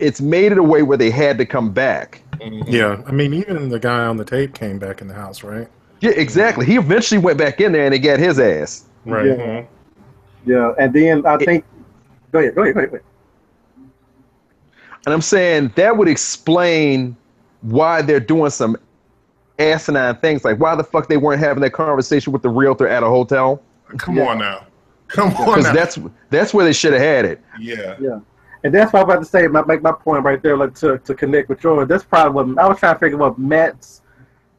it's made it a way where they had to come back. Mhm. Yeah, I mean, even the guy on the tape came back in the house, right? Yeah, exactly. He eventually went back in there and he got his ass. Right. Yeah. Yeah, and then I think. Go ahead. Go ahead. Go ahead. Go ahead. And I'm saying that would explain why they're doing some asinine things. Like why the fuck they weren't having that conversation with the realtor at a hotel? Come Yeah. on now. Come on Because that's that's where they should have had it. yeah. Yeah. And that's what I'm about to say. My, make my point right there, like to, to connect with yours. That's probably what I was trying to figure what Matt's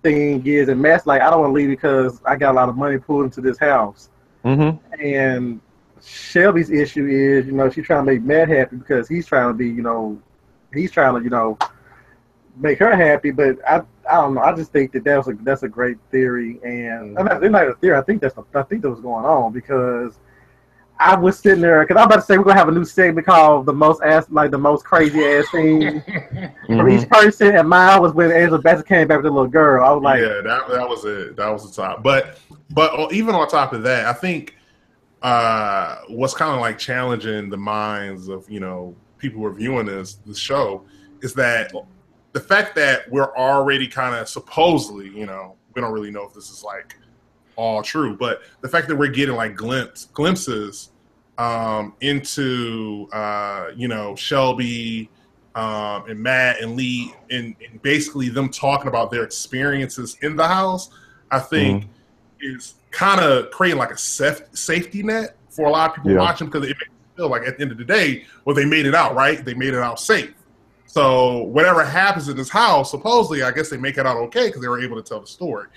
thing is, and Matt's like, I don't want to leave because I got a lot of money pulled into this house. Mm-hmm. And Shelby's issue is, you know, she's trying to make Matt happy because he's trying to be, you know, he's trying to, you know, make her happy. But I, I don't know. I just think that that's a that's a great theory, and I'm not, it's not a theory. I think that's a, I think that was going on because I was sitting there because I'm about to say we're gonna have a new segment called the most ass like the most crazy ass thing from Mhm. each person, and mine was when Angela Bassett came back with the little girl. I was like, yeah, that that was it. That was the top. But but even on top of that, I think uh, what's kind of like challenging the minds of you know people who are viewing this the show is that the fact that we're already kind of supposedly you know we don't really know if this is like all true, but the fact that we're getting like glimpse glimpses um, into uh, you know Shelby um, and Matt and Lee and, and basically them talking about their experiences in the house, I think is kind of creating like a saf- safety net for a lot of people Yeah. watching because it makes feel like at the end of the day, well, they made it out, right? They made it out safe. So whatever happens in this house, supposedly, I guess they make it out okay because they were able to tell the story.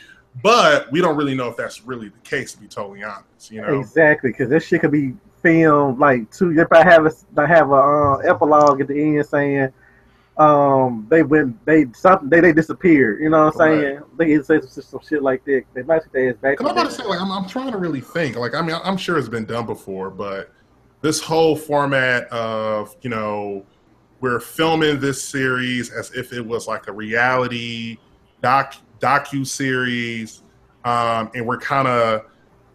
But we don't really know if that's really the case, to be totally honest. You know, Exactly, because this shit could be filmed like two. If I have a, I have a uh, epilogue at the end saying, um, they went, they something, they they disappeared. You know what I'm saying? They say some, some shit like that. They might say they ass back. I'm about to say, like, I'm, I'm trying to really think. Like, I mean, I'm sure it's been done before, but this whole format of, you know, we're filming this series as if it was like a reality doc docu series, um, and we're kind of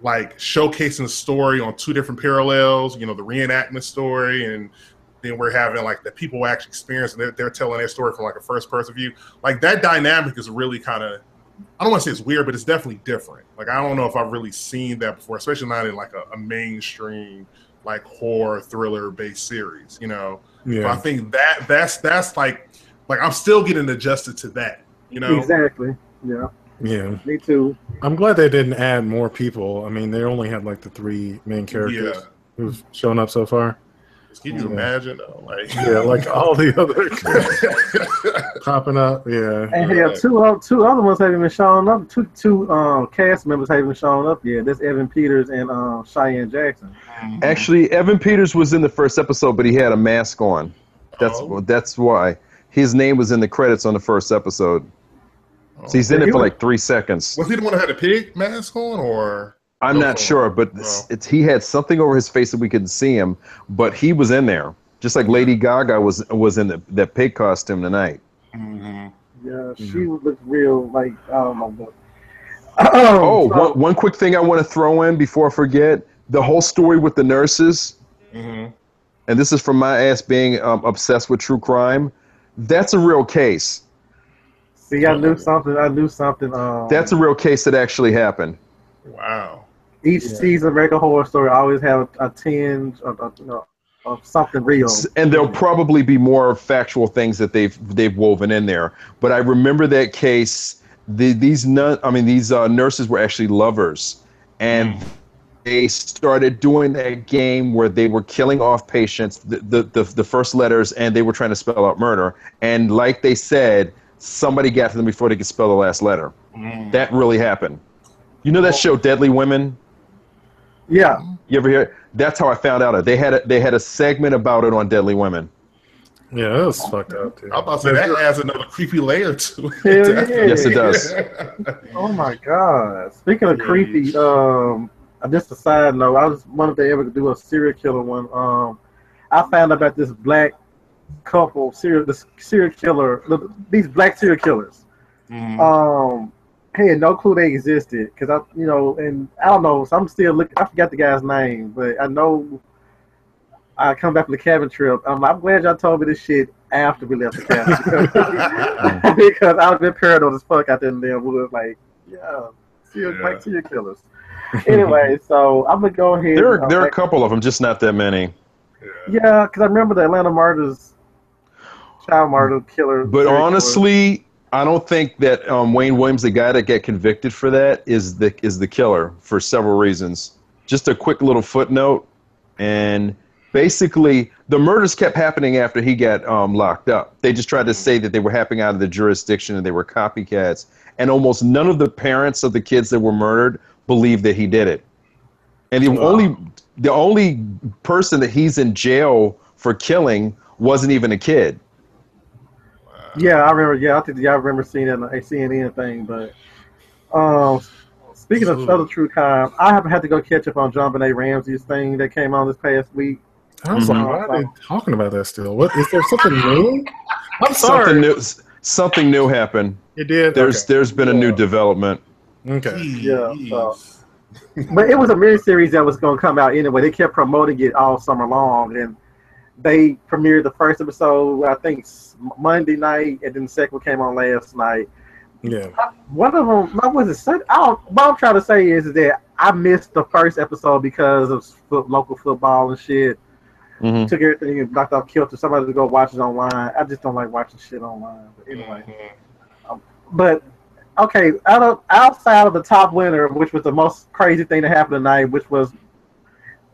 like showcasing the story on two different parallels. You know, the reenactment story, and then we're having like the people actually experiencing. They're, they're telling their story from like a first person view. Like that dynamic is really kind of I don't want to say it's weird, but it's definitely different. Like I don't know if I've really seen that before, especially not in like a, a mainstream like horror thriller based series. You know, so I think that that's that's like like I'm still getting adjusted to that. You know, Exactly. Yeah. Yeah. Me too. I'm glad they didn't add more people. I mean, they only had like the three main characters Yeah. who've shown up so far. Can you Yeah. imagine? Though? Like, Yeah, like all the other popping up. Yeah. And hell, Right. two o- two other ones haven't even shown up. Two two um cast members haven't even shown up yet. That's Evan Peters and um Cheyenne Jackson. Actually, Evan Peters was in the first episode, but he had a mask on. That's Oh. that's why his name was in the credits on the first episode. So he's in Yeah, it for was- like three seconds. was he the one that had a pig mask on, or I'm not sure, but No. it's, it's he had something over his face that we couldn't see him, but he was in there, just like Lady Gaga was was in the, that pig costume tonight. Mhm. Yeah, she looked real like I don't know. But, Oh, so- one, one quick thing I want to throw in before I forget: the whole story with the nurses, Mhm. and this is from my ass being um, obsessed with true crime. That's a real case. See, I knew something. I knew something. Um, That's a real case that actually happened. Wow. Each Yeah. season of American Horror Story always have a, a tinge of, of, you know, of something real. And there'll probably be more factual things that they've they've woven in there. But I remember that case. The, these nun, I mean, these uh, nurses were actually lovers, and they started doing that game where they were killing off patients, the, the the the first letters, and they were trying to spell out murder. And like they said, somebody got to them before they could spell the last letter. Mm. That really happened. You know that show, Deadly Women. Yeah, You ever hear? That's how I found out. it. They had a, they had a segment about it on Deadly Women. Yeah, that was fucked up too. I was about to say that adds another creepy layer to it. Hell yeah. Yes, it does. Oh my god! Speaking of Yeah, creepy, you- um, just a side note, I was wondering if they ever do a serial killer one. Um, I found out about this black couple serial, this serial killer, these black serial killers. Mhm. Um, had no clue they existed because I, you know, and I don't know. So I'm still looking. I forgot the guy's name, but I know. I come back from the cabin trip. Um, I'm glad y'all told me this shit after we left the cabin because I've been paranoid as fuck out there in the woods. Like, yeah, serial, Yeah. like serial killers. anyway, so I'm gonna go ahead. There are uh, there are a couple of them, just not that many. Yeah, because I remember the Atlanta murders, child murder killer. But honestly. killer. I don't think that um, Wayne Williams, the guy that got convicted for that, is the is the killer for several reasons. Just a quick little footnote, and basically, the murders kept happening after he got um, locked up. They just tried to say that they were happening out of the jurisdiction and they were copycats. And almost none of the parents of the kids that were murdered believed that he did it. And the Wow. only the only person that he's in jail for killing wasn't even a kid. Yeah, I remember. Yeah, I think yeah, I remember seeing it on a CNN thing. But um, speaking of Ooh. other true crime, I have had to go catch up on JonBenét Ramsey's thing that came on this past week. I was Mhm. like, why are they talking about that still? What is there something new? I'm sorry. Something new something new happened. It did. There's there's been a new development. okay. okay. Yeah, so- But it was a miniseries that was going to come out anyway. They kept promoting it all summer long, and they premiered the first episode I think Monday night, and then the second one came on last night. Yeah. One of them, what was it? Sun- I don't, what I'm trying to say is that I missed the first episode because of foot, local football and shit. Mhm. Took everything and knocked off kilter. Somebody to go watch it online. I just don't like watching shit online. But anyway, Mhm. but okay, out of outside of the top winner, which was the most crazy thing that happened tonight, which was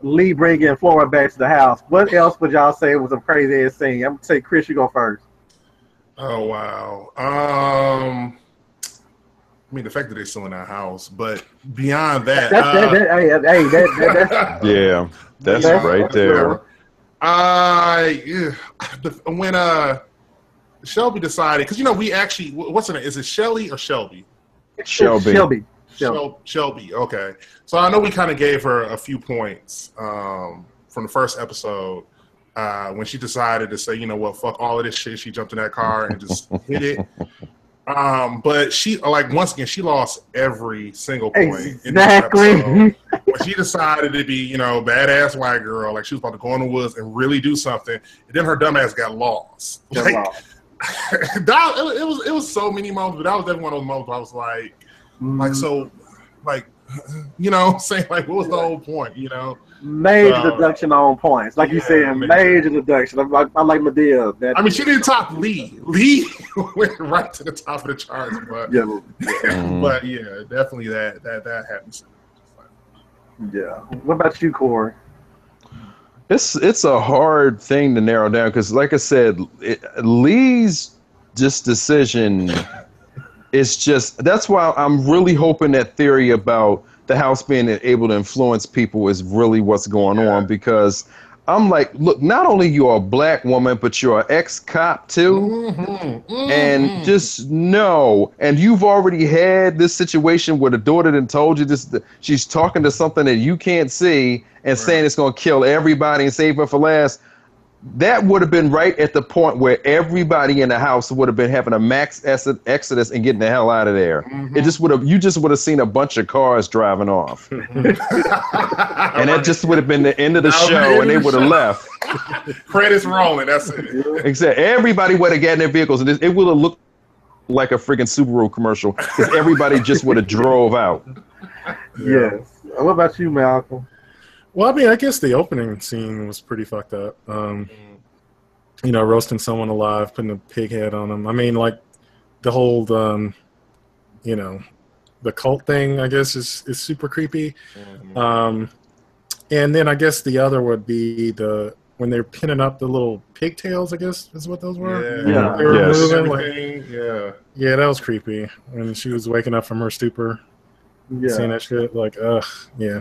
Lee bringing Flora back to the house. What else would y'all say was a crazy ass scene? I'm gonna say Chris, you go first. Oh wow. Um I mean the fact that they're still in our house, but beyond that, That's uh, that, that, hey, hey, that, that, that's Yeah, that's That's- right there. Uh, yeah. When uh Shelby decided, because you know we actually, what's her name? Is it Shelly or Shelby? Shelby. Shelby. Shelby. Shelby. Okay. So I know we kind of gave her a few points um, from the first episode uh, when she decided to say, you know what, fuck all of this shit. She jumped in that car and just hit it. Um, but she, like, once again, she lost every single point. Exactly. when she decided to be, you know, badass white girl, like she was about to go in the woods and really do something, and then her dumbass got lost. Like, that, it, it was it was so many moments, but that was definitely one of those moments where I was like, like so, like, you know, saying like, what was the whole point, you know? major Uh, deduction on points, like you yeah, said, major. major deduction. I'm like, I'm like Madea. That, I mean, she didn't top Lee. Lee went right to the top of the charts, but Yeah, Mhm. but yeah, definitely that that that happens. yeah. What about you, Corey? It's it's a hard thing to narrow down because, like I said, it, Lee's just decision is just that's why I'm really hoping that theory about the house being able to influence people is really what's going on because I'm like, look, not only you're a black woman, but you're an ex cop too. Mhm, and mhm. just know and you've already had this situation where the daughter then told you this she's talking to something that you can't see and saying it's going to kill everybody and save her for last that would have been right at the point where everybody in the house would have been having a max exodus and getting the hell out of there. Mm-hmm. It just would have you just would have seen a bunch of cars driving off, and that just would have been the end of the show, and they would have left. Credits rolling. That's it. Exactly. Everybody would have gotten their vehicles, and it, it would have looked like a freaking Subaru commercial because everybody just would have drove out. Yes. What about you, Malcolm? Well, I mean, I guess the opening scene was pretty fucked up. Um, mm-hmm. you know, roasting someone alive, putting a pig head on them. I mean, like the whole, um, you know, the cult thing. I guess is is super creepy. Mm-hmm. Um, and then I guess the other would be the when they're pinning up the little pigtails. I guess is what those were. Yeah, yeah, they were yes. moving, like, yeah, yeah. That was creepy when she was waking up from her stupor. Yeah, seeing that shit, like, ugh, yeah.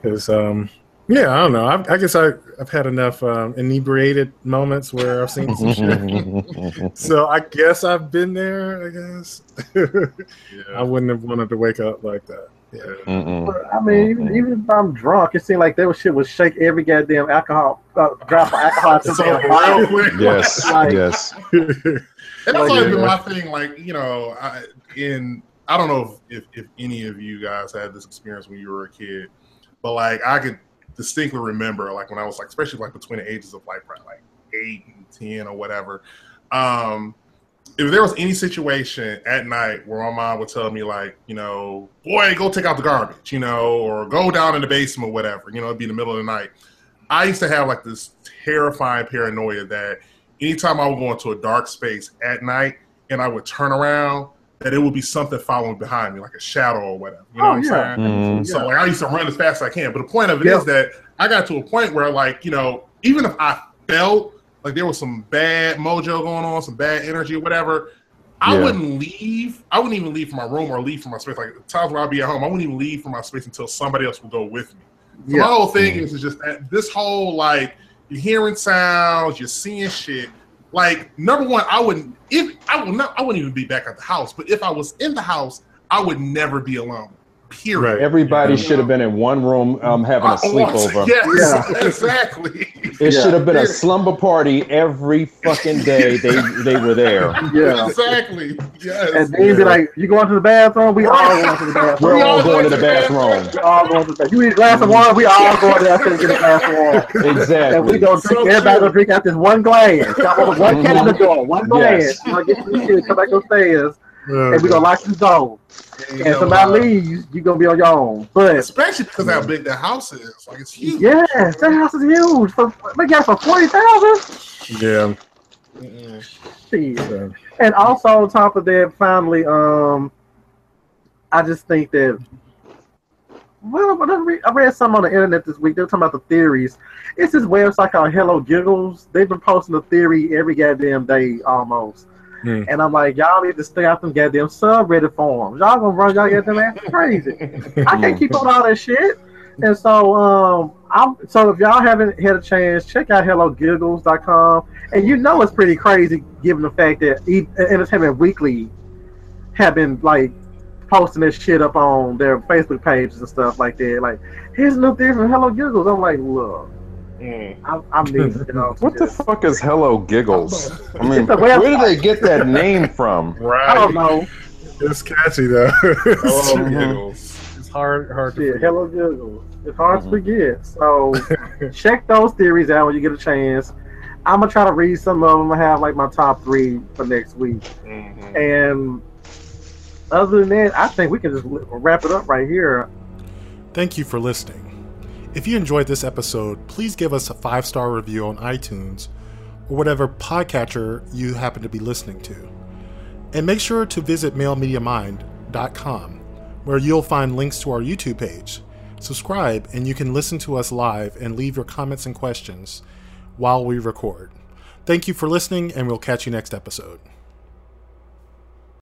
Because, um, yeah, I don't know. I, I guess I, have had enough um, inebriated moments where I've seen some shit. so I guess I've been there. I guess yeah. I wouldn't have wanted to wake up like that. Yeah. I mean, even, even, if I'm drunk, it seemed like that shit would shake every goddamn alcohol uh, drop of alcohol to so real quick. Yes, like, yes. and that's always been my thing. Like you know, I, in I don't know if, if, if any of you guys had this experience when you were a kid, but like I could distinctly remember like when I was like especially like between the ages of like probably like eight and ten or whatever. Um, if there was any situation at night where my mom would tell me like, you know, boy, go take out the garbage, you know, or go down in the basement, or whatever, you know, it'd be in the middle of the night. I used to have like this terrifying paranoia that anytime I would go into a dark space at night and I would turn around, that it would be something following behind me, like a shadow or whatever. You know oh, what I'm yeah. saying? Mm-hmm. So like I used to run as fast as I can. But the point of it is that I got to a point where like, you know, even if I felt like there was some bad mojo going on, some bad energy or whatever, I yeah. wouldn't leave. I wouldn't even leave from my room or leave from my space. Like times where I'd be at home, I wouldn't even leave from my space until somebody else would go with me. So yeah. my whole thing mm-hmm. is, is just that this whole like you're hearing sounds, you're seeing shit. Like number one, I wouldn't if I would not I wouldn't even be back at the house. But if I was in the house, I would never be alone. Period. Right. Everybody yeah. should have been in one room um, having a sleepover. Yes, yeah. exactly. It yeah. should have been a slumber party every fucking day. They they were there. Yeah, exactly. Yes. And then be like, "You going to the bathroom? We all going to the bathroom. We're all going to the bathroom. We all going to the bathroom. You need a glass of water? We all going there to get a glass of water. Exactly. And we gonna drink. So everybody gonna drink out this one glass. Got one can in the door. One glass. Yes. You get some shit. Come back upstairs and we're gonna lock the door. And, and somebody leaves, you're gonna be on your own. But especially because how big that house is, like it's huge. Yes, that house is huge. For they got for forty thousand. Yeah. mm And also on top of that, finally, um, I just think that. Well, I read some on the internet this week. They were talking about the theories. It's this website called Hello Giggles. They've been posting a theory every goddamn day almost Mm. And I'm like, y'all need to stay out them goddamn subreddit forums. Y'all gonna run y'all goddamn ass crazy. I can't keep on all that shit. And so, um, I'm so if y'all haven't had a chance, check out HelloGiggles.com. And you know it's pretty crazy given the fact that Entertainment Weekly have been like posting this shit up on their Facebook pages and stuff like that. Like, here's a new theory from Hello Giggles. I'm like, look, Mm. I, I mean, you know, what the fuck is Hello Giggles? I mean, where did they get that name from? Right. I don't know. It's catchy though. Hello Giggles. It's hard, hard to. Forget. Hello Giggles. It's hard mm-hmm. to forget. So check those theories out when you get a chance. I'm gonna try to read some of them. I have like my top three for next week. Mm-hmm. And other than that, I think we can just wrap it up right here. Thank you for listening. If you enjoyed this episode, please give us a five star review on iTunes or whatever podcatcher you happen to be listening to. And make sure to visit mailmediamind.com where you'll find links to our YouTube page. Subscribe and you can listen to us live and leave your comments and questions while we record. Thank you for listening, and we'll catch you next episode.